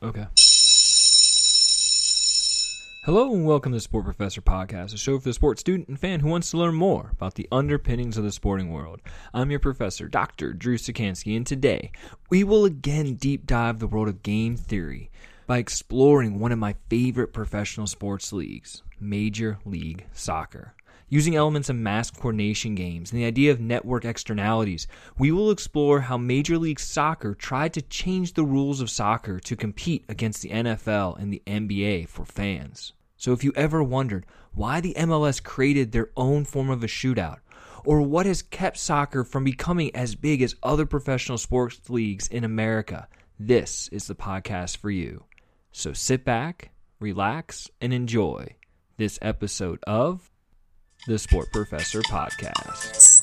Okay. Hello and welcome to the Sport Professor Podcast, a show for the sports student and fan who wants to learn more about the underpinnings of the sporting world. I'm your professor, Dr. Drew Sikansky, and today we will again deep dive the world of game theory by exploring one of my favorite professional sports leagues, Major League Soccer. Using elements of mass coordination games and the idea of network externalities, we will explore how Major League Soccer tried to change the rules of soccer to compete against the NFL and the NBA for fans. So if you ever wondered why the MLS created their own form of a shootout, or what has kept soccer from becoming as big as other professional sports leagues in America, this is the podcast for you. So sit back, relax, and enjoy this episode of the Sport Professor Podcast.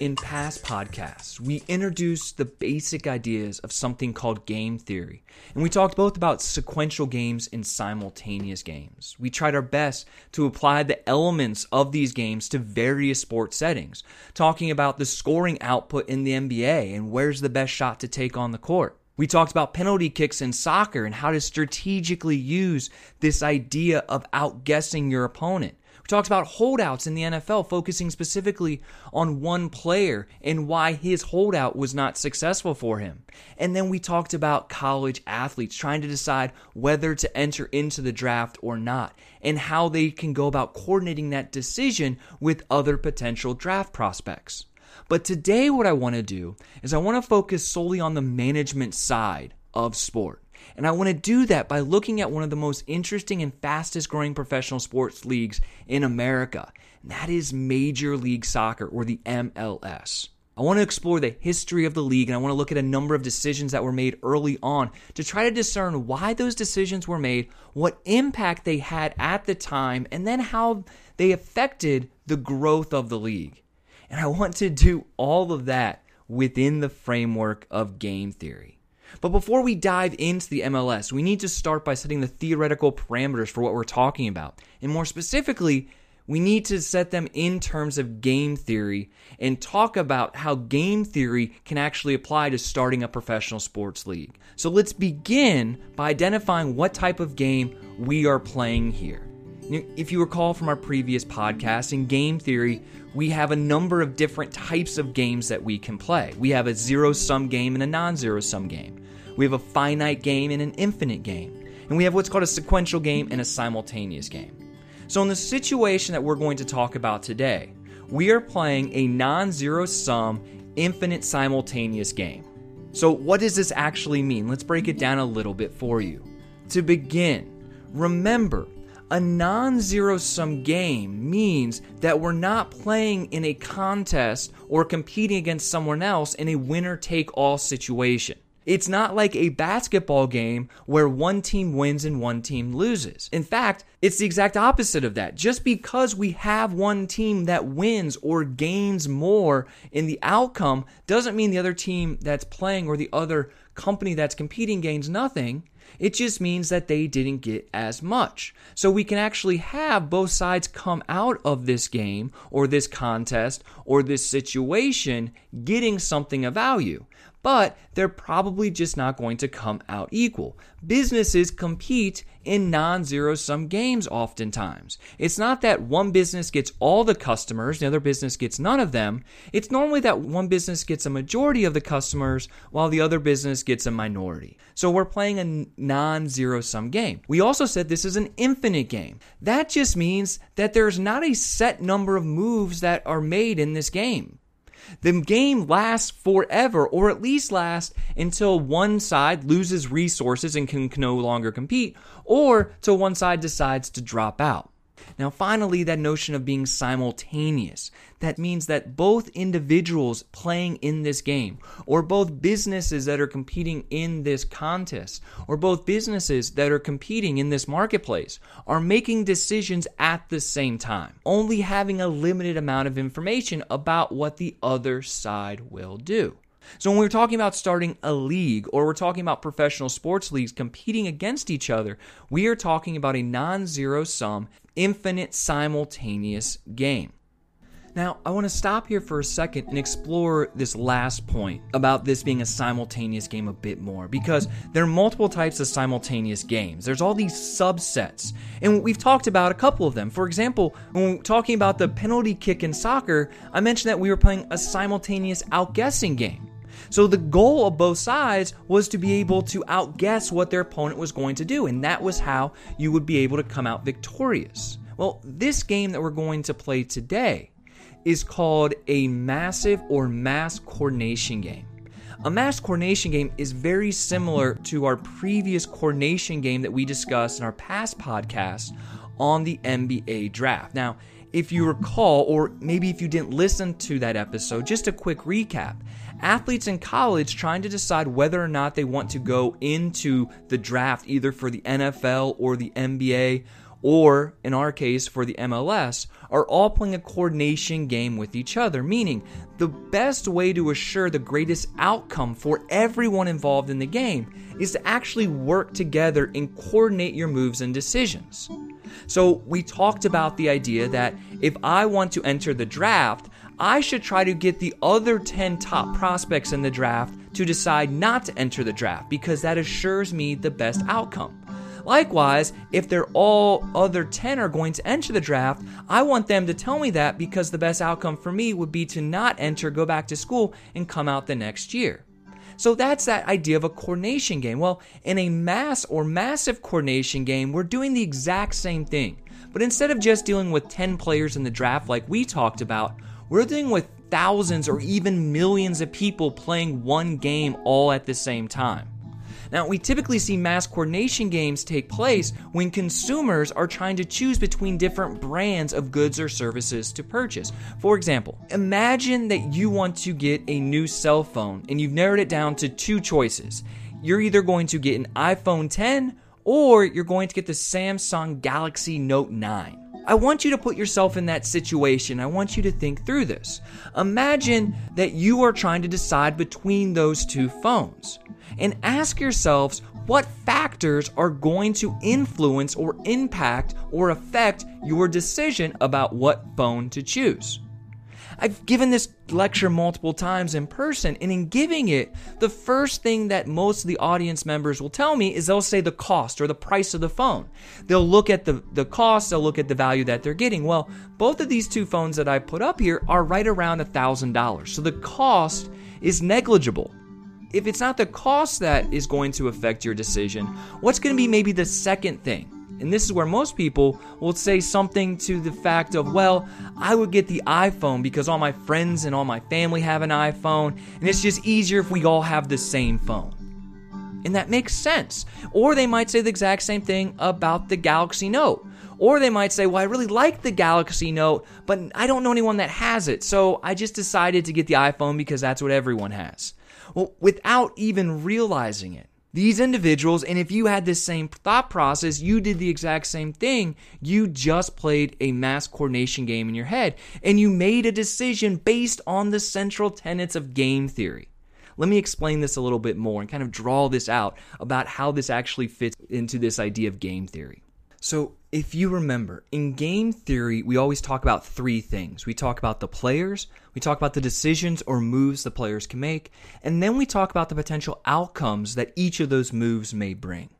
In past podcasts, we introduced the basic ideas of something called game theory, and we talked both about sequential games and simultaneous games. We tried our best to apply the elements of these games to various sports settings, talking about the scoring output in the NBA and where's the best shot to take on the court. We talked about penalty kicks in soccer and how to strategically use this idea of outguessing your opponent talks about holdouts in the NFL, focusing specifically on one player and why his holdout was not successful for him. And then we talked about college athletes trying to decide whether to enter into the draft or not, and how they can go about coordinating that decision with other potential draft prospects. But today, what I want to do is I want to focus solely on the management side of sport. And I want to do that by looking at one of the most interesting and fastest growing professional sports leagues in America. And that is Major League Soccer, or the MLS. I want to explore the history of the league and I want to look at a number of decisions that were made early on to try to discern why those decisions were made, what impact they had at the time, and then how they affected the growth of the league. And I want to do all of that within the framework of game theory. But before we dive into the MLS, we need to start by setting the theoretical parameters for what we're talking about. And more specifically, we need to set them in terms of game theory and talk about how game theory can actually apply to starting a professional sports league. So let's begin by identifying what type of game we are playing here. If you recall from our previous podcast, in game theory, we have a number of different types of games that we can play. We have a zero sum game and a non zero sum game. We have a finite game and an infinite game. And we have what's called a sequential game and a simultaneous game. So, in the situation that we're going to talk about today, we are playing a non zero sum, infinite simultaneous game. So, what does this actually mean? Let's break it down a little bit for you. To begin, remember a non zero sum game means that we're not playing in a contest or competing against someone else in a winner take all situation. It's not like a basketball game where one team wins and one team loses. In fact, it's the exact opposite of that. Just because we have one team that wins or gains more in the outcome doesn't mean the other team that's playing or the other company that's competing gains nothing. It just means that they didn't get as much. So we can actually have both sides come out of this game or this contest or this situation getting something of value but they're probably just not going to come out equal. Businesses compete in non zero sum games oftentimes. It's not that one business gets all the customers, the other business gets none of them. It's normally that one business gets a majority of the customers while the other business gets a minority. So we're playing a non zero sum game. We also said this is an infinite game. That just means that there's not a set number of moves that are made in this game the game lasts forever, or at least lasts until one side loses resources and can no longer compete, or till one side decides to drop out. Now, finally, that notion of being simultaneous. That means that both individuals playing in this game, or both businesses that are competing in this contest, or both businesses that are competing in this marketplace, are making decisions at the same time, only having a limited amount of information about what the other side will do. So when we're talking about starting a league or we're talking about professional sports leagues competing against each other, we are talking about a non zero sum, infinite simultaneous game. Now, I want to stop here for a second and explore this last point about this being a simultaneous game a bit more because there are multiple types of simultaneous games. There's all these subsets, and we've talked about a couple of them. For example, when we're talking about the penalty kick in soccer, I mentioned that we were playing a simultaneous outguessing game. So the goal of both sides was to be able to outguess what their opponent was going to do, and that was how you would be able to come out victorious. Well, this game that we're going to play today is called a massive or mass coordination game. A mass coordination game is very similar to our previous coordination game that we discussed in our past podcast on the NBA draft. Now, if you recall, or maybe if you didn't listen to that episode, just a quick recap. Athletes in college trying to decide whether or not they want to go into the draft either for the NFL or the NBA or in our case for the MLS, are all playing a coordination game with each other, meaning the best way to assure the greatest outcome for everyone involved in the game is to actually work together and coordinate your moves and decisions. So, we talked about the idea that if I want to enter the draft, I should try to get the other 10 top prospects in the draft to decide not to enter the draft because that assures me the best outcome. Likewise, if they're all other 10 are going to enter the draft, I want them to tell me that because the best outcome for me would be to not enter, go back to school, and come out the next year. So that's that idea of a coordination game. Well, in a mass or massive coordination game, we're doing the exact same thing. But instead of just dealing with 10 players in the draft like we talked about, we're dealing with thousands or even millions of people playing one game all at the same time. Now, we typically see mass coordination games take place when consumers are trying to choose between different brands of goods or services to purchase. For example, imagine that you want to get a new cell phone and you've narrowed it down to two choices. You're either going to get an iPhone 10 or you're going to get the Samsung Galaxy Note 9. I want you to put yourself in that situation. I want you to think through this. Imagine that you are trying to decide between those two phones and ask yourselves what factors are going to influence or impact or affect your decision about what phone to choose. I've given this lecture multiple times in person, and in giving it, the first thing that most of the audience members will tell me is they'll say the cost or the price of the phone. They'll look at the, the cost, they'll look at the value that they're getting. Well, both of these two phones that I put up here are right around $1,000. So the cost is negligible if it's not the cost that is going to affect your decision, what's going to be maybe the second thing? And this is where most people will say something to the fact of, well, I would get the iPhone because all my friends and all my family have an iPhone, and it's just easier if we all have the same phone. And that makes sense. Or they might say the exact same thing about the Galaxy Note. Or they might say, well, I really like the Galaxy Note, but I don't know anyone that has it, so I just decided to get the iPhone because that's what everyone has. Well, without even realizing it. These individuals, and if you had this same thought process, you did the exact same thing. You just played a mass coordination game in your head, and you made a decision based on the central tenets of game theory. Let me explain this a little bit more and kind of draw this out about how this actually fits into this idea of game theory. So, if you remember, in game theory, we always talk about three things. We talk about the players, we talk about the decisions or moves the players can make, and then we talk about the potential outcomes that each of those moves may bring.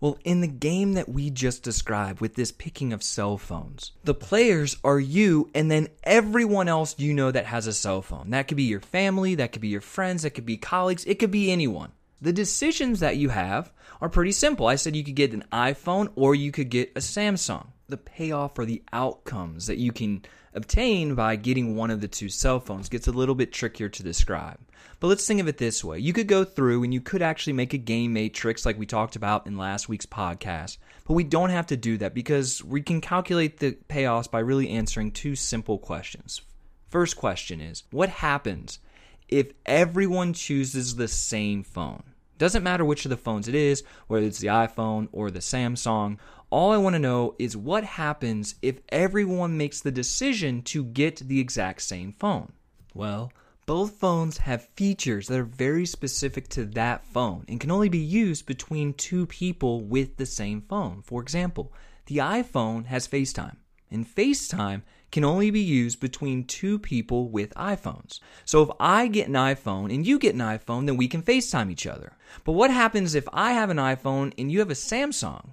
Well, in the game that we just described with this picking of cell phones, the players are you and then everyone else you know that has a cell phone. That could be your family, that could be your friends, that could be colleagues, it could be anyone. The decisions that you have are pretty simple. I said you could get an iPhone or you could get a Samsung. The payoff or the outcomes that you can obtain by getting one of the two cell phones gets a little bit trickier to describe. But let's think of it this way. You could go through and you could actually make a game matrix like we talked about in last week's podcast. But we don't have to do that because we can calculate the payoffs by really answering two simple questions. First question is what happens if everyone chooses the same phone. Doesn't matter which of the phones it is, whether it's the iPhone or the Samsung. All I want to know is what happens if everyone makes the decision to get the exact same phone. Well, Both phones have features that are very specific to that phone and can only be used between two people with the same phone. For example, the iPhone has FaceTime, and FaceTime can only be used between two people with iPhones. So if I get an iPhone and you get an iPhone, then we can FaceTime each other. But what happens if I have an iPhone and you have a Samsung?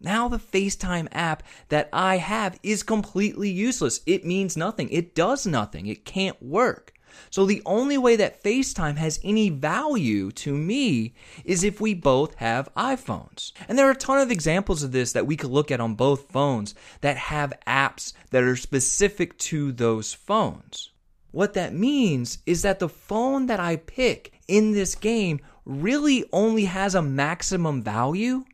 Now the FaceTime app that I have is completely useless. It means nothing. It does nothing. It can't work. So the only way that FaceTime has any value to me is if we both have iPhones. And there are a ton of examples of this that we could look at on both phones that have apps that are specific to those phones. What that means is that the phone that I pick in this game really only has a maximum value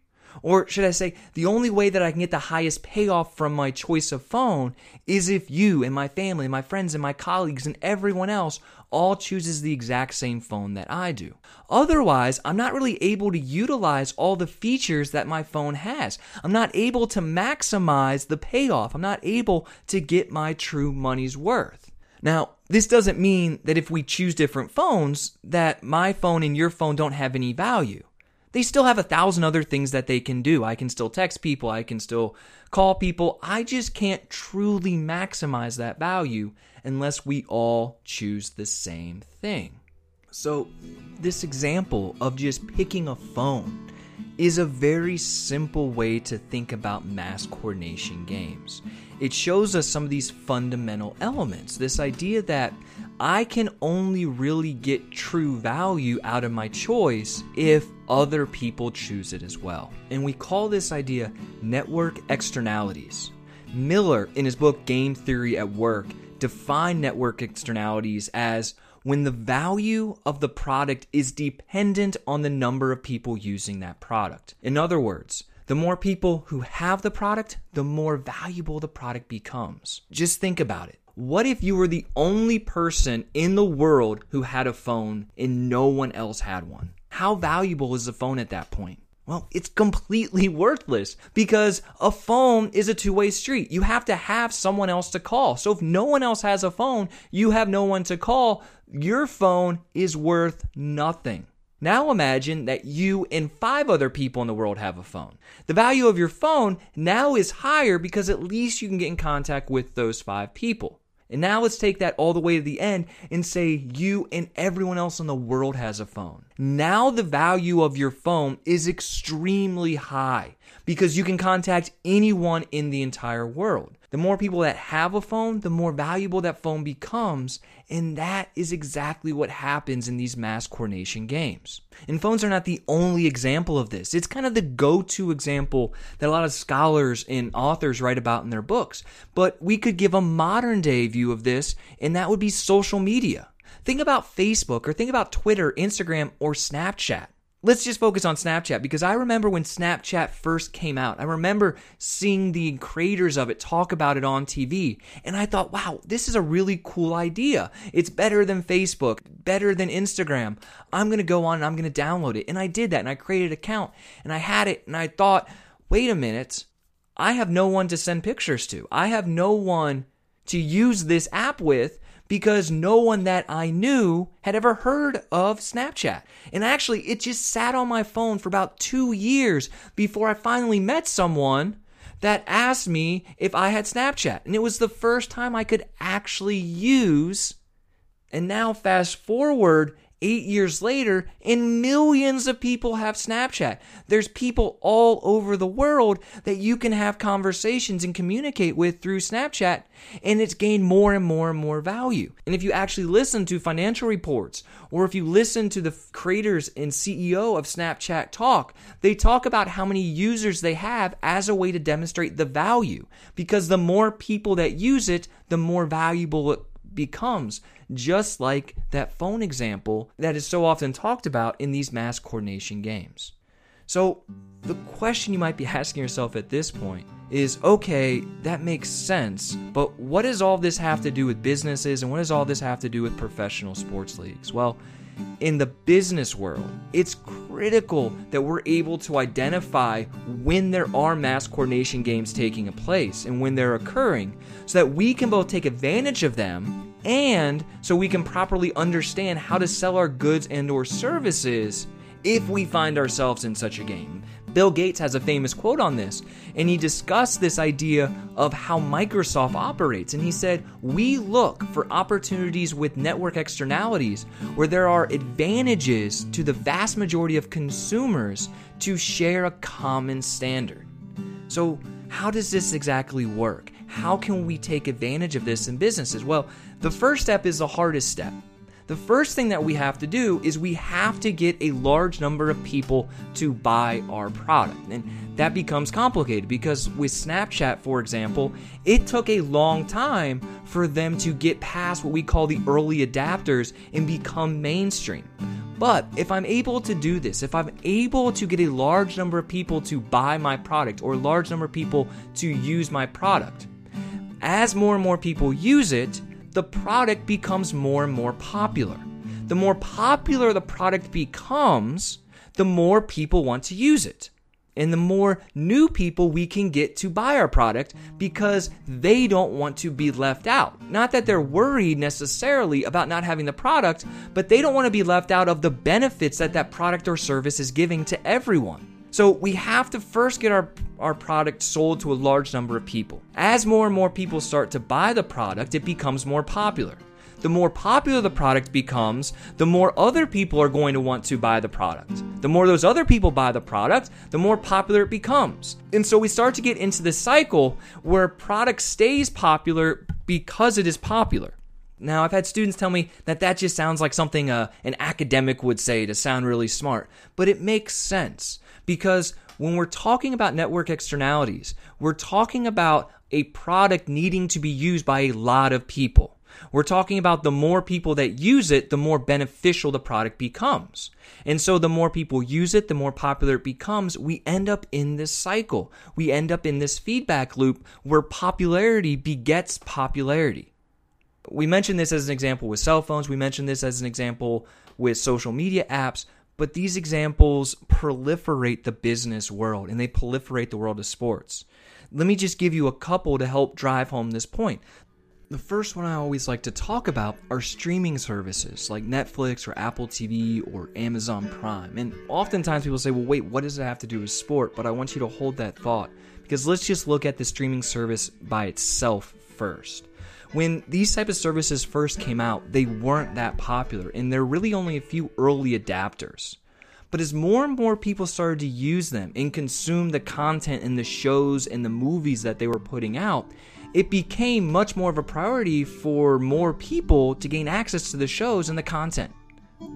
or should I say, the only way that I can get the highest payoff from my choice of phone is if you and my family, my friends and my colleagues and everyone else all chooses the exact same phone that I do. Otherwise, I'm not really able to utilize all the features that my phone has. I'm not able to maximize the payoff. I'm not able to get my true money's worth. Now, this doesn't mean that if we choose different phones that my phone and your phone don't have any value they still have a thousand other things that they can do. I can still text people, I can still call people. I just can't truly maximize that value unless we all choose the same thing. So, this example of just picking a phone is a very simple way to think about mass coordination games. It shows us some of these fundamental elements. This idea that I can only really get true value out of my choice if other people choose it as well. And we call this idea network externalities. Miller, in his book Game Theory at Work, defined network externalities as when the value of the product is dependent on the number of people using that product. In other words, the more people who have the product, the more valuable the product becomes. Just think about it. What if you were the only person in the world who had a phone and no one else had one? How valuable is the phone at that point? Well, it's completely worthless because a phone is a two way street. You have to have someone else to call. So if no one else has a phone, you have no one to call. Your phone is worth nothing. Now imagine that you and five other people in the world have a phone. The value of your phone now is higher because at least you can get in contact with those five people. And now let's take that all the way to the end and say you and everyone else in the world has a phone. Now the value of your phone is extremely high because you can contact anyone in the entire world. The more people that have a phone, the more valuable that phone becomes. And that is exactly what happens in these mass coordination games. And phones are not the only example of this. It's kind of the go to example that a lot of scholars and authors write about in their books. But we could give a modern day view of this, and that would be social media. Think about Facebook or think about Twitter, Instagram, or Snapchat let's just focus on Snapchat because I remember when Snapchat first came out. I remember seeing the creators of it talk about it on TV. And I thought, wow, this is a really cool idea. It's better than Facebook, better than Instagram. I'm going to go on and I'm going to download it. And I did that and I created an account and I had it and I thought, wait a minute. I have no one to send pictures to. I have no one to use this app with because no one that I knew had ever heard of Snapchat. And actually, it just sat on my phone for about two years before I finally met someone that asked me if I had Snapchat. And it was the first time I could actually use. And now, fast forward, eight years later, and millions of people have Snapchat. There's people all over the world that you can have conversations and communicate with through Snapchat, and it's gained more and more and more value. And if you actually listen to financial reports, or if you listen to the creators and CEO of Snapchat talk, they talk about how many users they have as a way to demonstrate the value. Because the more people that use it, the more valuable it becomes, just like that phone example that is so often talked about in these mass coordination games. So, the question you might be asking yourself at this point is okay, that makes sense, but what does all this have to do with businesses and what does all this have to do with professional sports leagues? Well, in the business world, it's critical that we're able to identify when there are mass coordination games taking place and when they're occurring so that we can both take advantage of them and so we can properly understand how to sell our goods and or services if we find ourselves in such a game. Bill Gates has a famous quote on this, and he discussed this idea of how Microsoft operates. And he said, We look for opportunities with network externalities where there are advantages to the vast majority of consumers to share a common standard. So, how does this exactly work? How can we take advantage of this in businesses? Well, the first step is the hardest step the first thing that we have to do is we have to get a large number of people to buy our product. And that becomes complicated because with Snapchat, for example, it took a long time for them to get past what we call the early adapters and become mainstream. But if I'm able to do this, if I'm able to get a large number of people to buy my product or a large number of people to use my product, as more and more people use it, the product becomes more and more popular. The more popular the product becomes, the more people want to use it. And the more new people we can get to buy our product because they don't want to be left out. Not that they're worried necessarily about not having the product, but they don't want to be left out of the benefits that that product or service is giving to everyone. So we have to first get our, our product sold to a large number of people. As more and more people start to buy the product, it becomes more popular. The more popular the product becomes, the more other people are going to want to buy the product. The more those other people buy the product, the more popular it becomes. And so we start to get into this cycle where product stays popular because it is popular. Now, I've had students tell me that that just sounds like something uh, an academic would say to sound really smart, but it makes sense because when we're talking about network externalities, we're talking about a product needing to be used by a lot of people. We're talking about the more people that use it, the more beneficial the product becomes. And so the more people use it, the more popular it becomes. We end up in this cycle. We end up in this feedback loop where popularity begets popularity. We mentioned this as an example with cell phones. We mentioned this as an example with social media apps. But these examples proliferate the business world and they proliferate the world of sports. Let me just give you a couple to help drive home this point. The first one I always like to talk about are streaming services like Netflix or Apple TV or Amazon Prime. And oftentimes people say, well, wait, what does it have to do with sport? But I want you to hold that thought because let's just look at the streaming service by itself first when these type of services first came out, they weren't that popular, and there are really only a few early adapters. But as more and more people started to use them and consume the content and the shows and the movies that they were putting out, it became much more of a priority for more people to gain access to the shows and the content.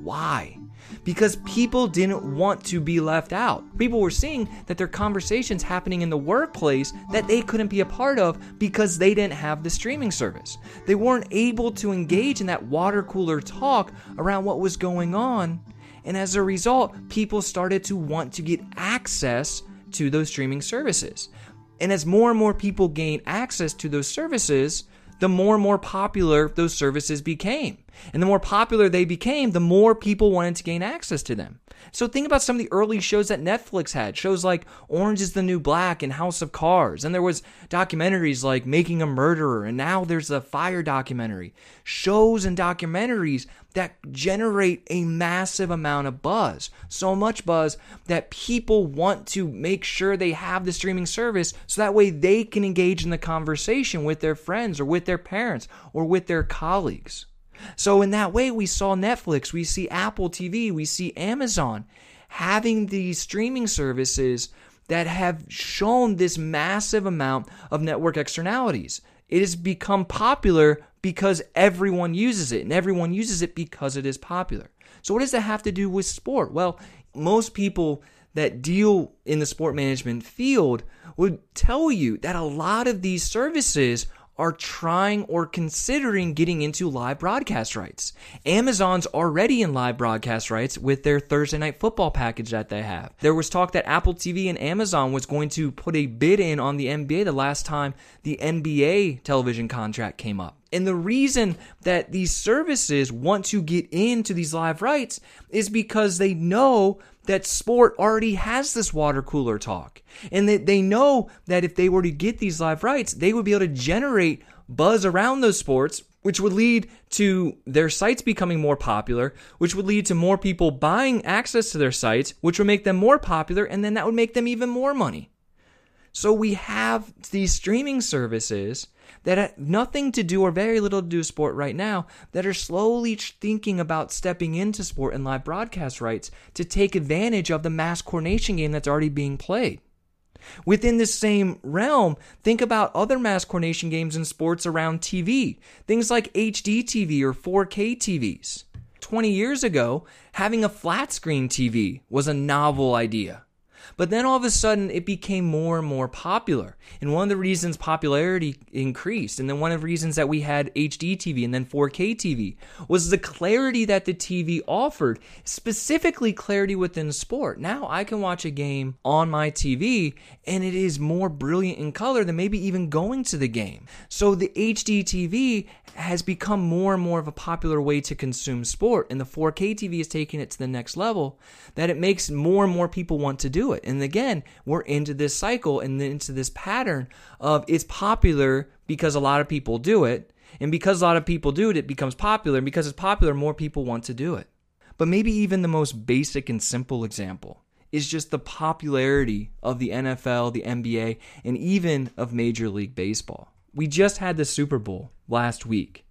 Why? Because people didn't want to be left out. People were seeing that there conversations happening in the workplace that they couldn't be a part of because they didn't have the streaming service. They weren't able to engage in that water cooler talk around what was going on. And as a result, people started to want to get access to those streaming services. And as more and more people gain access to those services, the more and more popular those services became. And the more popular they became, the more people wanted to gain access to them. So think about some of the early shows that Netflix had. Shows like Orange is the New Black and House of Cards. And there was documentaries like Making a Murderer and now there's a Fyre documentary. Shows and documentaries that generate a massive amount of buzz. So much buzz that people want to make sure they have the streaming service so that way they can engage in the conversation with their friends or with their parents or with their colleagues. So, in that way, we saw Netflix, we see Apple TV, we see Amazon having these streaming services that have shown this massive amount of network externalities. It has become popular because everyone uses it, and everyone uses it because it is popular. So, what does that have to do with sport? Well, most people that deal in the sport management field would tell you that a lot of these services are trying or considering getting into live broadcast rights. Amazon's already in live broadcast rights with their Thursday night football package that they have. There was talk that Apple TV and Amazon was going to put a bid in on the NBA the last time the NBA television contract came up. And the reason that these services want to get into these live rights is because they know that sport already has this water cooler talk. And that they know that if they were to get these live rights, they would be able to generate buzz around those sports, which would lead to their sites becoming more popular, which would lead to more people buying access to their sites, which would make them more popular, and then that would make them even more money. So we have these streaming services that have nothing to do or very little to do with sport right now that are slowly thinking about stepping into sport and live broadcast rights to take advantage of the mass coordination game that's already being played. Within this same realm, think about other mass coordination games in sports around TV, things like HD TV or 4K TVs. 20 years ago, having a flat screen TV was a novel idea. But then all of a sudden, it became more and more popular. And one of the reasons popularity increased, and then one of the reasons that we had HD TV and then 4K TV, was the clarity that the TV offered, specifically clarity within sport. Now I can watch a game on my TV, and it is more brilliant in color than maybe even going to the game. So the HD TV has become more and more of a popular way to consume sport, and the 4K TV is taking it to the next level that it makes more and more people want to do it. And again, we're into this cycle and into this pattern of it's popular because a lot of people do it. And because a lot of people do it, it becomes popular. And because it's popular, more people want to do it. But maybe even the most basic and simple example is just the popularity of the NFL, the NBA, and even of Major League Baseball. We just had the Super Bowl last week.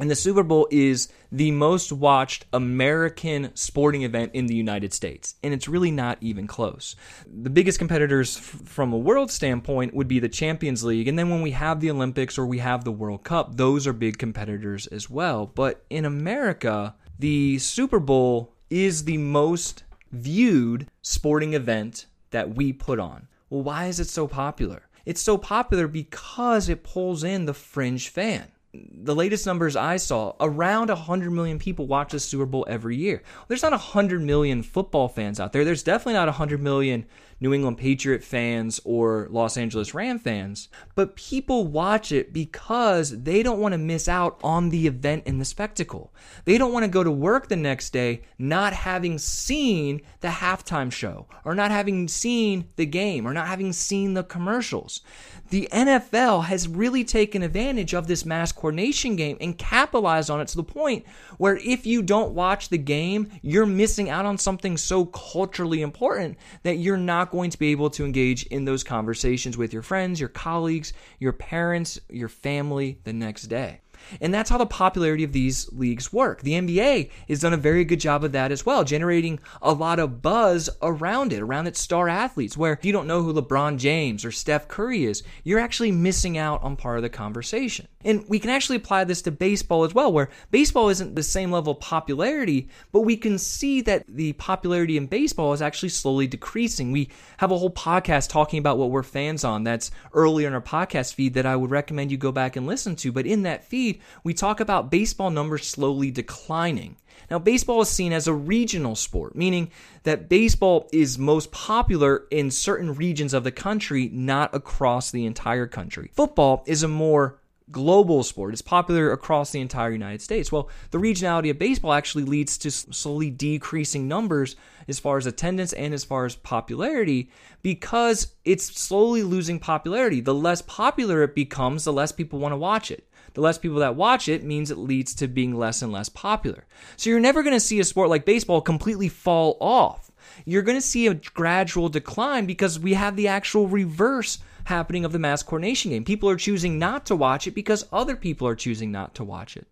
And the Super Bowl is the most watched American sporting event in the United States. And it's really not even close. The biggest competitors f- from a world standpoint would be the Champions League. And then when we have the Olympics or we have the World Cup, those are big competitors as well. But in America, the Super Bowl is the most viewed sporting event that we put on. Well, why is it so popular? It's so popular because it pulls in the fringe fan the latest numbers I saw, around 100 million people watch the Super Bowl every year. There's not 100 million football fans out there. There's definitely not 100 million New England Patriot fans or Los Angeles Ram fans, but people watch it because they don't want to miss out on the event and the spectacle. They don't want to go to work the next day not having seen the halftime show or not having seen the game or not having seen the commercials. The NFL has really taken advantage of this mass coordination game and capitalized on it to the point where if you don't watch the game, you're missing out on something so culturally important that you're not going to be able to engage in those conversations with your friends, your colleagues, your parents, your family the next day. And that's how the popularity of these leagues work. The NBA has done a very good job of that as well, generating a lot of buzz around it, around its star athletes. Where if you don't know who LeBron James or Steph Curry is, you're actually missing out on part of the conversation. And we can actually apply this to baseball as well, where baseball isn't the same level of popularity, but we can see that the popularity in baseball is actually slowly decreasing. We have a whole podcast talking about what we're fans on that's earlier in our podcast feed that I would recommend you go back and listen to. But in that feed, we talk about baseball numbers slowly declining. Now, baseball is seen as a regional sport, meaning that baseball is most popular in certain regions of the country, not across the entire country. Football is a more global sport. It's popular across the entire United States. Well, the regionality of baseball actually leads to slowly decreasing numbers as far as attendance and as far as popularity because it's slowly losing popularity. The less popular it becomes, the less people want to watch it. The less people that watch it means it leads to being less and less popular. So you're never going to see a sport like baseball completely fall off. You're going to see a gradual decline because we have the actual reverse happening of the mass coordination game. People are choosing not to watch it because other people are choosing not to watch it.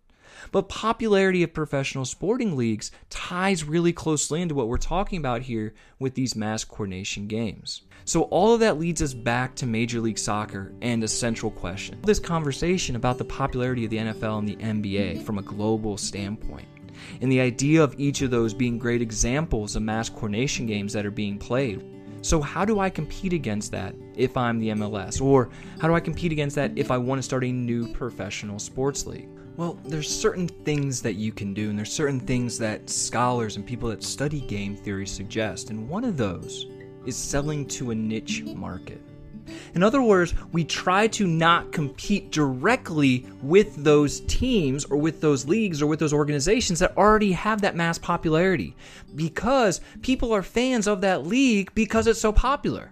But popularity of professional sporting leagues ties really closely into what we're talking about here with these mass coordination games. So, all of that leads us back to Major League Soccer and a central question. This conversation about the popularity of the NFL and the NBA from a global standpoint. And the idea of each of those being great examples of mass coordination games that are being played. So, how do I compete against that if I'm the MLS? Or how do I compete against that if I want to start a new professional sports league? Well, there's certain things that you can do, and there's certain things that scholars and people that study game theory suggest. And one of those is selling to a niche market. In other words, we try to not compete directly with those teams or with those leagues or with those organizations that already have that mass popularity because people are fans of that league because it's so popular.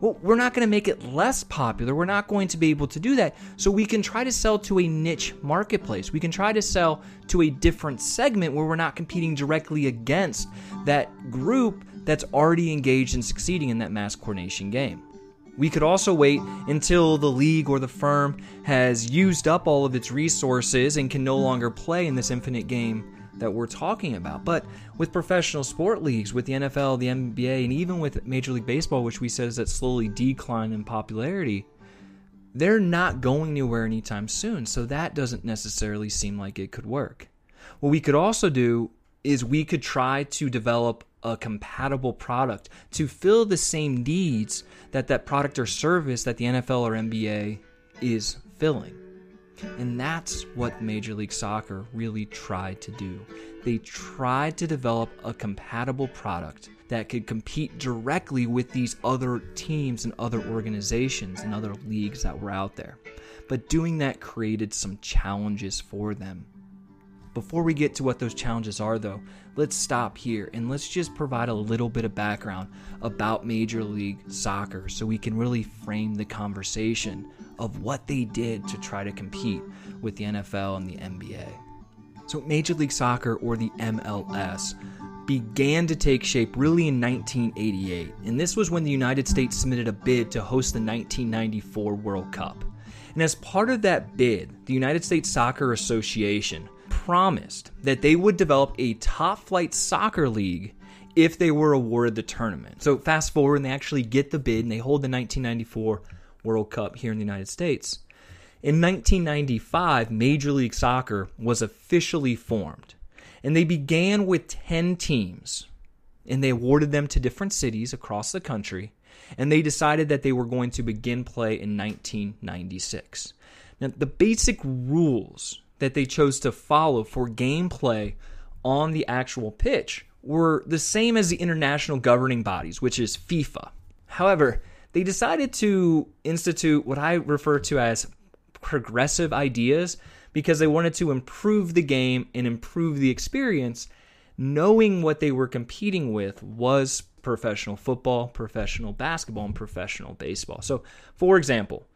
Well, we're not going to make it less popular. We're not going to be able to do that. So we can try to sell to a niche marketplace. We can try to sell to a different segment where we're not competing directly against that group that's already engaged in succeeding in that mass coordination game. We could also wait until the league or the firm has used up all of its resources and can no longer play in this infinite game that we're talking about. But with professional sport leagues, with the NFL, the NBA, and even with Major League Baseball, which we said is at slowly decline in popularity, they're not going anywhere anytime soon. So that doesn't necessarily seem like it could work. What we could also do is we could try to develop a compatible product to fill the same needs that that product or service that the NFL or NBA is filling. And that's what Major League Soccer really tried to do. They tried to develop a compatible product that could compete directly with these other teams and other organizations and other leagues that were out there. But doing that created some challenges for them. Before we get to what those challenges are, though, let's stop here and let's just provide a little bit of background about Major League Soccer so we can really frame the conversation of what they did to try to compete with the NFL and the NBA. So, Major League Soccer, or the MLS, began to take shape really in 1988, and this was when the United States submitted a bid to host the 1994 World Cup. And as part of that bid, the United States Soccer Association promised that they would develop a top flight soccer league if they were awarded the tournament. So fast forward and they actually get the bid and they hold the 1994 World Cup here in the United States. In 1995, Major League Soccer was officially formed. And they began with 10 teams. And they awarded them to different cities across the country. And they decided that they were going to begin play in 1996. Now, the basic rules that they chose to follow for gameplay on the actual pitch were the same as the international governing bodies, which is FIFA. However, they decided to institute what I refer to as progressive ideas because they wanted to improve the game and improve the experience, knowing what they were competing with was professional football, professional basketball, and professional baseball. So, for example,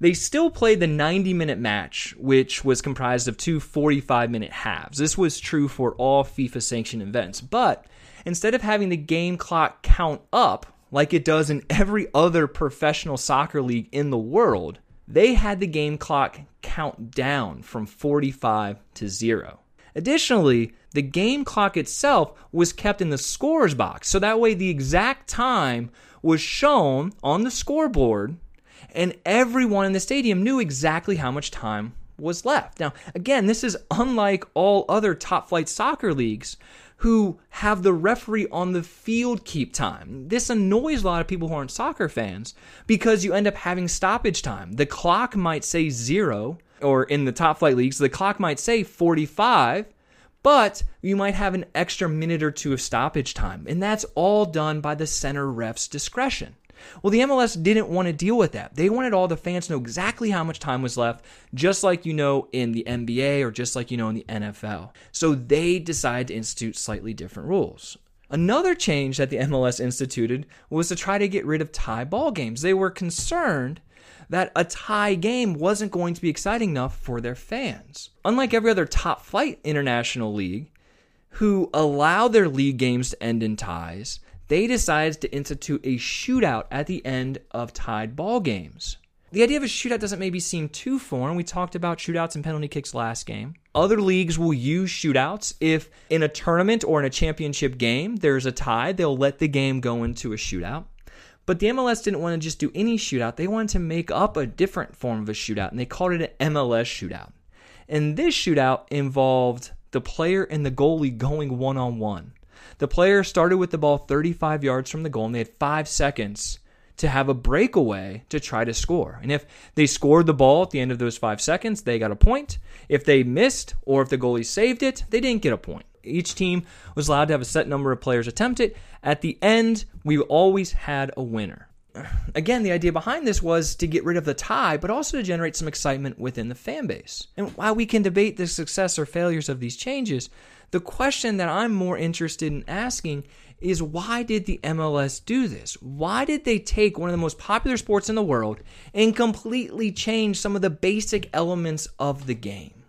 they still played the 90 minute match, which was comprised of two 45 minute halves. This was true for all FIFA sanctioned events. But instead of having the game clock count up, like it does in every other professional soccer league in the world, they had the game clock count down from 45 to 0. Additionally, the game clock itself was kept in the scores box, so that way the exact time was shown on the scoreboard and everyone in the stadium knew exactly how much time was left. Now, again, this is unlike all other top flight soccer leagues who have the referee on the field keep time. This annoys a lot of people who aren't soccer fans because you end up having stoppage time. The clock might say zero, or in the top flight leagues, the clock might say 45, but you might have an extra minute or two of stoppage time. And that's all done by the center ref's discretion. Well, the MLS didn't want to deal with that. They wanted all the fans to know exactly how much time was left, just like you know in the NBA or just like you know in the NFL. So they decided to institute slightly different rules. Another change that the MLS instituted was to try to get rid of tie ball games. They were concerned that a tie game wasn't going to be exciting enough for their fans. Unlike every other top flight international league, who allow their league games to end in ties, they decided to institute a shootout at the end of tied ball games. The idea of a shootout doesn't maybe seem too foreign. We talked about shootouts and penalty kicks last game. Other leagues will use shootouts if in a tournament or in a championship game there's a tie, they'll let the game go into a shootout. But the MLS didn't want to just do any shootout. They wanted to make up a different form of a shootout, and they called it an MLS shootout. And this shootout involved the player and the goalie going one on one. The player started with the ball 35 yards from the goal and they had five seconds to have a breakaway to try to score. And if they scored the ball at the end of those five seconds, they got a point. If they missed or if the goalie saved it, they didn't get a point. Each team was allowed to have a set number of players attempt it. At the end, we always had a winner. Again, the idea behind this was to get rid of the tie, but also to generate some excitement within the fan base. And while we can debate the success or failures of these changes, the question that I'm more interested in asking is why did the MLS do this? Why did they take one of the most popular sports in the world and completely change some of the basic elements of the game?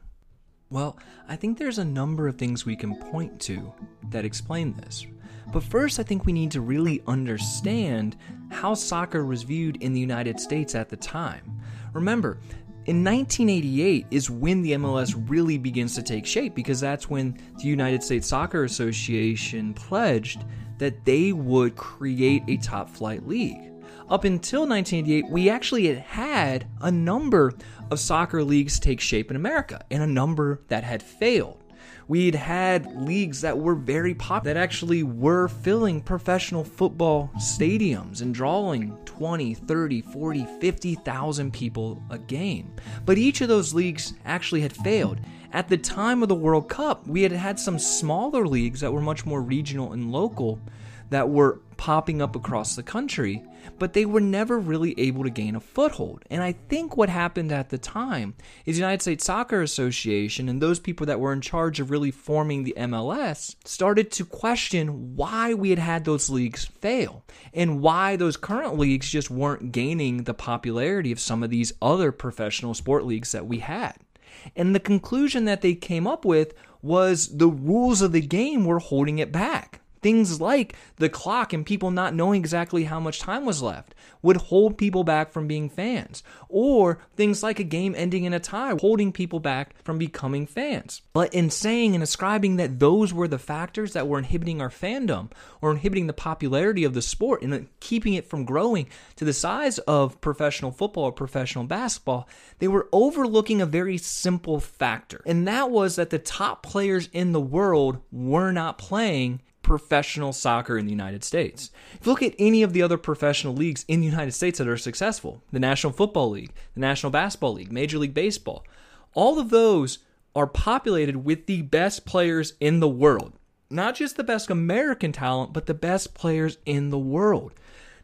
Well, I think there's a number of things we can point to that explain this. But first, I think we need to really understand how soccer was viewed in the United States at the time. Remember, in 1988 is when the MLS really begins to take shape because that's when the United States Soccer Association pledged that they would create a top flight league. Up until 1988, we actually had had a number of soccer leagues take shape in America and a number that had failed. We'd had leagues that were very popular that actually were filling professional football stadiums and drawing 20, 30, 40, 50,000 people a game. But each of those leagues actually had failed. At the time of the World Cup, we had had some smaller leagues that were much more regional and local that were popping up across the country, but they were never really able to gain a foothold. And I think what happened at the time is the United States Soccer Association and those people that were in charge of really forming the MLS started to question why we had had those leagues fail and why those current leagues just weren't gaining the popularity of some of these other professional sport leagues that we had. And the conclusion that they came up with was the rules of the game were holding it back. Things like the clock and people not knowing exactly how much time was left would hold people back from being fans. Or things like a game ending in a tie, holding people back from becoming fans. But in saying and ascribing that those were the factors that were inhibiting our fandom or inhibiting the popularity of the sport and keeping it from growing to the size of professional football or professional basketball, they were overlooking a very simple factor. And that was that the top players in the world were not playing professional soccer in the United States. If you look at any of the other professional leagues in the United States that are successful, the National Football League, the National Basketball League, Major League Baseball, all of those are populated with the best players in the world. Not just the best American talent, but the best players in the world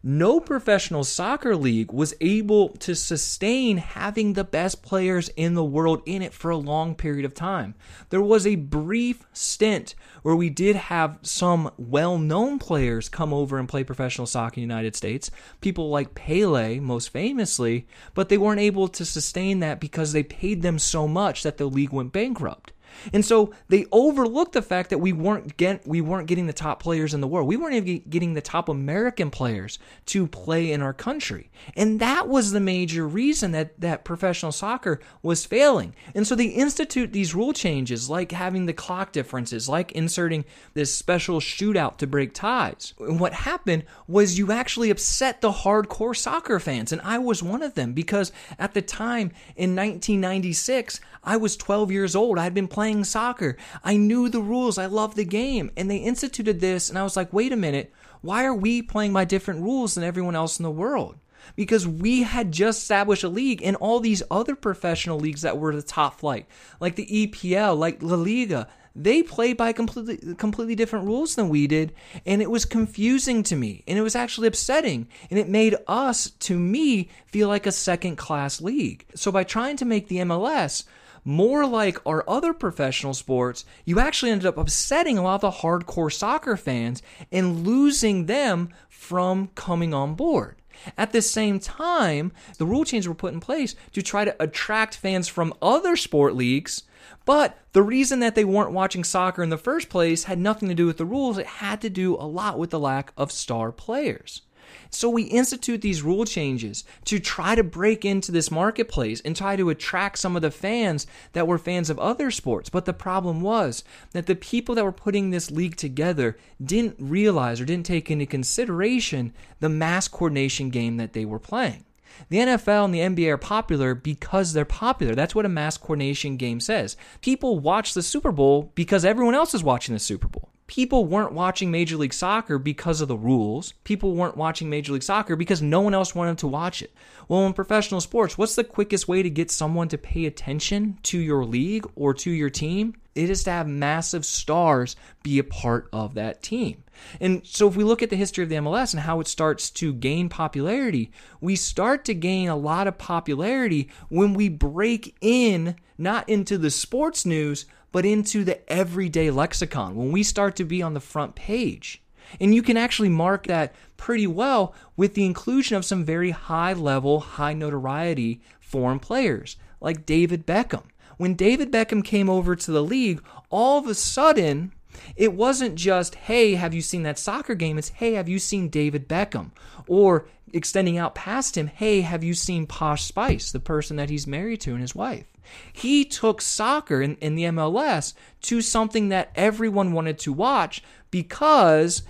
no professional soccer league was able to sustain having the best players in the world in it for a long period of time. There was a brief stint where we did have some well known players come over and play professional soccer in the United States, people like Pele, most famously, but they weren't able to sustain that because they paid them so much that the league went bankrupt. And so they overlooked the fact that we weren't get we weren't getting the top players in the world. We weren't even getting the top American players to play in our country. And that was the major reason that that professional soccer was failing. And so they institute these rule changes like having the clock differences, like inserting this special shootout to break ties. And what happened was you actually upset the hardcore soccer fans and I was one of them because at the time in 1996 I was 12 years old. I had been playing soccer. I knew the rules. I loved the game. And they instituted this, and I was like, wait a minute. Why are we playing by different rules than everyone else in the world? Because we had just established a league and all these other professional leagues that were the top flight, like the EPL, like La Liga, they played by completely completely different rules than we did and it was confusing to me and it was actually upsetting and it made us to me feel like a second class league so by trying to make the MLS more like our other professional sports, you actually ended up upsetting a lot of the hardcore soccer fans and losing them from coming on board. At the same time, the rule changes were put in place to try to attract fans from other sport leagues. But the reason that they weren't watching soccer in the first place had nothing to do with the rules. It had to do a lot with the lack of star players. So we institute these rule changes to try to break into this marketplace and try to attract some of the fans that were fans of other sports. But the problem was that the people that were putting this league together didn't realize or didn't take into consideration the mass coordination game that they were playing. The NFL and the NBA are popular because they're popular. That's what a mass coordination game says. People watch the Super Bowl because everyone else is watching the Super Bowl. People weren't watching Major League Soccer because of the rules. People weren't watching Major League Soccer because no one else wanted to watch it. Well, in professional sports, what's the quickest way to get someone to pay attention to your league or to your team? It is to have massive stars be a part of that team. And so, if we look at the history of the MLS and how it starts to gain popularity, we start to gain a lot of popularity when we break in not into the sports news, but into the everyday lexicon, when we start to be on the front page. And you can actually mark that pretty well with the inclusion of some very high level, high notoriety foreign players like David Beckham. When David Beckham came over to the league, all of a sudden, it wasn't just, hey, have you seen that soccer game? It's, hey, have you seen David Beckham? Or extending out past him, hey, have you seen Posh Spice, the person that he's married to and his wife? He took soccer in, in the MLS to something that everyone wanted to watch because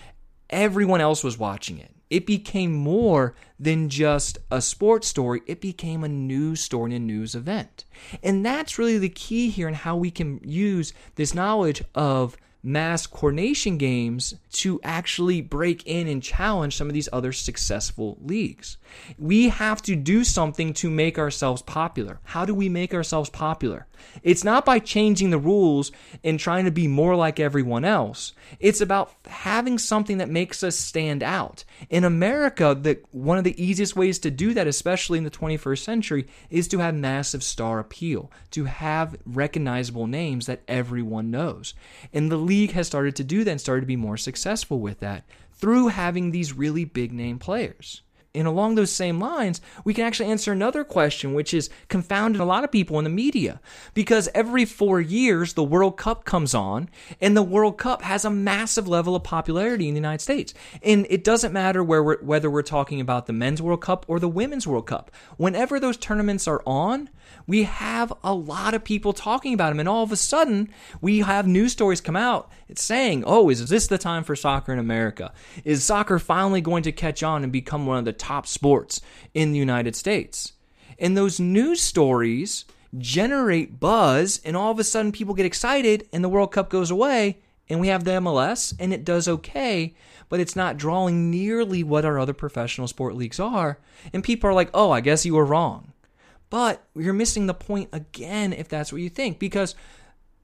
everyone else was watching it. It became more than just a sports story, it became a news story and a news event. And that's really the key here in how we can use this knowledge of mass coordination games to actually break in and challenge some of these other successful leagues. We have to do something to make ourselves popular. How do we make ourselves popular? It's not by changing the rules and trying to be more like everyone else. It's about having something that makes us stand out. In America, the, one of the easiest ways to do that, especially in the 21st century, is to have massive star appeal, to have recognizable names that everyone knows. And the league has started to do that and started to be more successful with that through having these really big name players. And along those same lines, we can actually answer another question, which is confounding a lot of people in the media. Because every four years, the World Cup comes on, and the World Cup has a massive level of popularity in the United States. And it doesn't matter where we're, whether we're talking about the Men's World Cup or the Women's World Cup. Whenever those tournaments are on, we have a lot of people talking about them. And all of a sudden, we have news stories come out saying, oh, is this the time for soccer in America? Is soccer finally going to catch on and become one of the top sports in the United States? And those news stories generate buzz, and all of a sudden people get excited, and the World Cup goes away, and we have the MLS, and it does okay, but it's not drawing nearly what our other professional sport leagues are. And people are like, oh, I guess you were wrong. But you're missing the point again if that's what you think, because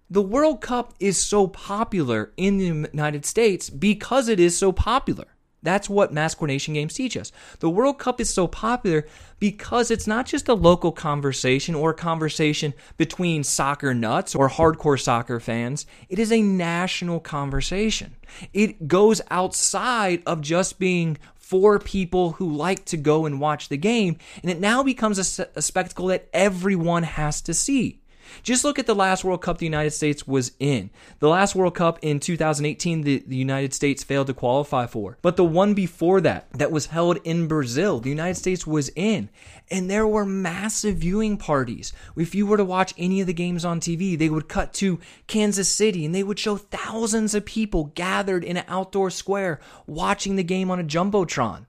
the World Cup is so popular in the United States because it is so popular. That's what mass coordination games teach us. The World Cup is so popular because it's not just a local conversation or a conversation between soccer nuts or hardcore soccer fans. It is a national conversation. It goes outside of just being for people who like to go and watch the game, and it now becomes a, a spectacle that everyone has to see. Just look at the last World Cup the United States was in. The last World Cup in 2018, the, the United States failed to qualify for. But the one before that, that was held in Brazil, the United States was in. And there were massive viewing parties. If you were to watch any of the games on TV, they would cut to Kansas City and they would show thousands of people gathered in an outdoor square watching the game on a Jumbotron.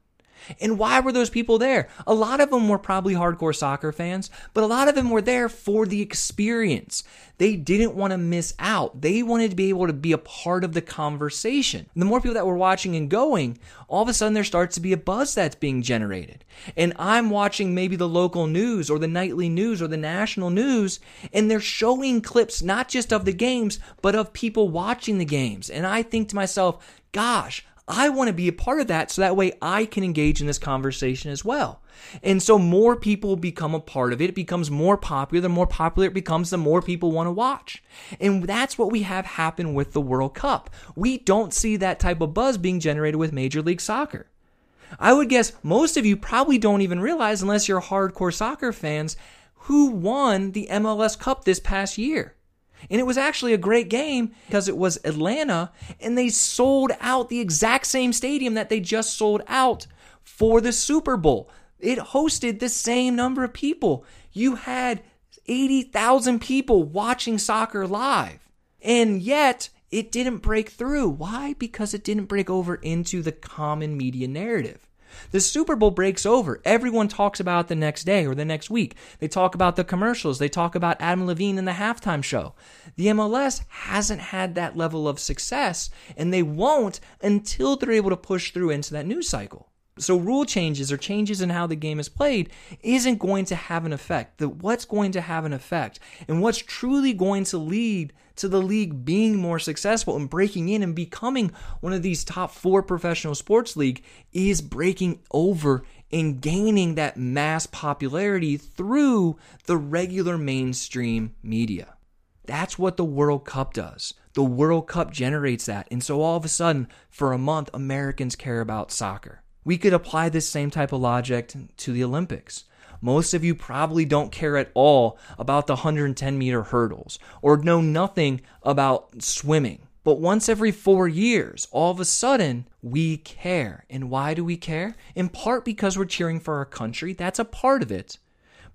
And why were those people there? A lot of them were probably hardcore soccer fans, but a lot of them were there for the experience. They didn't want to miss out. They wanted to be able to be a part of the conversation. The more people that were watching and going, all of a sudden there starts to be a buzz that's being generated. And I'm watching maybe the local news or the nightly news or the national news, and they're showing clips not just of the games, but of people watching the games. And I think to myself, gosh, I want to be a part of that so that way I can engage in this conversation as well. And so more people become a part of it. It becomes more popular. The more popular it becomes, the more people want to watch. And that's what we have happen with the World Cup. We don't see that type of buzz being generated with Major League Soccer. I would guess most of you probably don't even realize, unless you're hardcore soccer fans, who won the MLS Cup this past year. And it was actually a great game because it was Atlanta and they sold out the exact same stadium that they just sold out for the Super Bowl. It hosted the same number of people. You had 80,000 people watching soccer live. And yet, it didn't break through. Why? Because it didn't break over into the common media narrative. The Super Bowl breaks over. Everyone talks about the next day or the next week. They talk about the commercials. They talk about Adam Levine in the halftime show. The MLS hasn't had that level of success, and they won't until they're able to push through into that news cycle. So rule changes or changes in how the game is played isn't going to have an effect. The what's going to have an effect and what's truly going to lead to the league being more successful and breaking in and becoming one of these top 4 professional sports league is breaking over and gaining that mass popularity through the regular mainstream media. That's what the World Cup does. The World Cup generates that. And so all of a sudden, for a month, Americans care about soccer. We could apply this same type of logic to the Olympics. Most of you probably don't care at all about the 110 meter hurdles or know nothing about swimming. But once every four years, all of a sudden, we care. And why do we care? In part because we're cheering for our country. That's a part of it.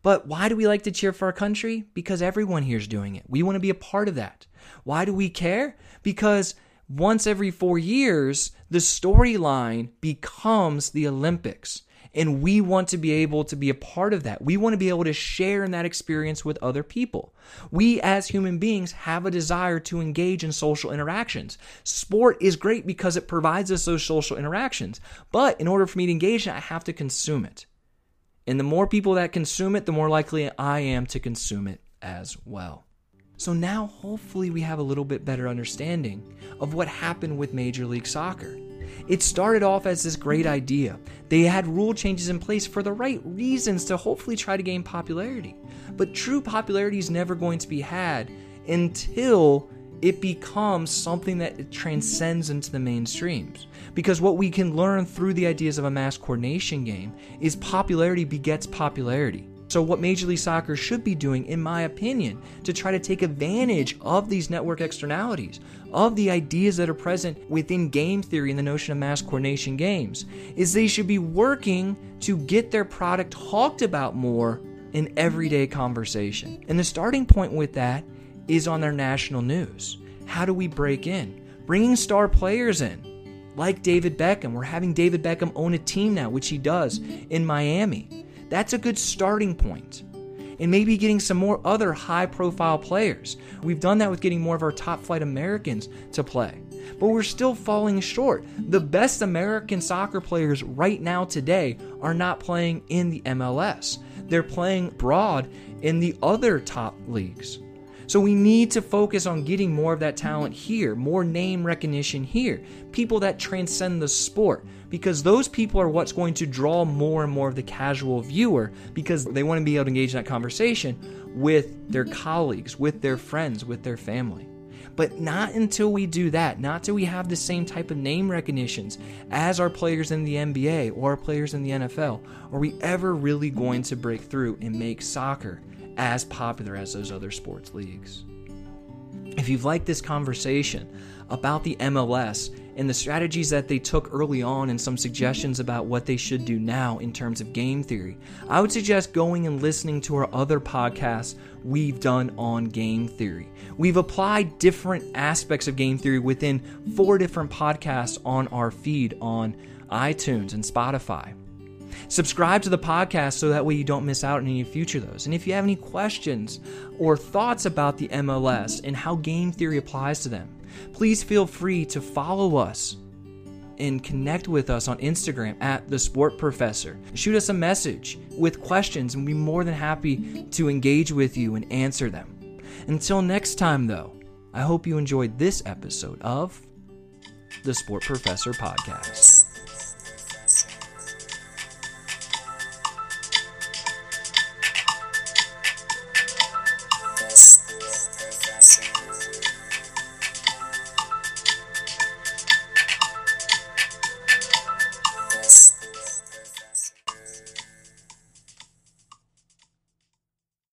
But why do we like to cheer for our country? Because everyone here is doing it. We want to be a part of that. Why do we care? Because once every four years, the storyline becomes the Olympics. And we want to be able to be a part of that. We want to be able to share in that experience with other people. We, as human beings, have a desire to engage in social interactions. Sport is great because it provides us those social interactions. But in order for me to engage in it, I have to consume it. And the more people that consume it, the more likely I am to consume it as well. So now, hopefully, we have a little bit better understanding of what happened with Major League Soccer. It started off as this great idea. They had rule changes in place for the right reasons to hopefully try to gain popularity. But true popularity is never going to be had until it becomes something that transcends into the mainstreams. Because what we can learn through the ideas of a mass coordination game is popularity begets popularity. So, what Major League Soccer should be doing, in my opinion, to try to take advantage of these network externalities, of the ideas that are present within game theory and the notion of mass coordination games, is they should be working to get their product talked about more in everyday conversation. And the starting point with that is on their national news. How do we break in? Bringing star players in, like David Beckham. We're having David Beckham own a team now, which he does in Miami. That's a good starting point. And maybe getting some more other high profile players. We've done that with getting more of our top flight Americans to play. But we're still falling short. The best American soccer players right now today are not playing in the MLS. They're playing abroad in the other top leagues. So we need to focus on getting more of that talent here, more name recognition here, people that transcend the sport, because those people are what's going to draw more and more of the casual viewer because they want to be able to engage in that conversation with their colleagues, with their friends, with their family. But not until we do that, not until we have the same type of name recognitions as our players in the NBA or our players in the NFL, are we ever really going to break through and make soccer as popular as those other sports leagues. If you've liked this conversation about the MLS and the strategies that they took early on and some suggestions about what they should do now in terms of game theory, I would suggest going and listening to our other podcasts we've done on game theory. We've applied different aspects of game theory within four different podcasts on our feed on iTunes and Spotify. Subscribe to the podcast so that way you don't miss out on any future those. And if you have any questions or thoughts about the MLS and how game theory applies to them, please feel free to follow us and connect with us on Instagram at the Sport Professor. Shoot us a message with questions and we'll be more than happy to engage with you and answer them. Until next time, though, I hope you enjoyed this episode of the Sport Professor Podcast.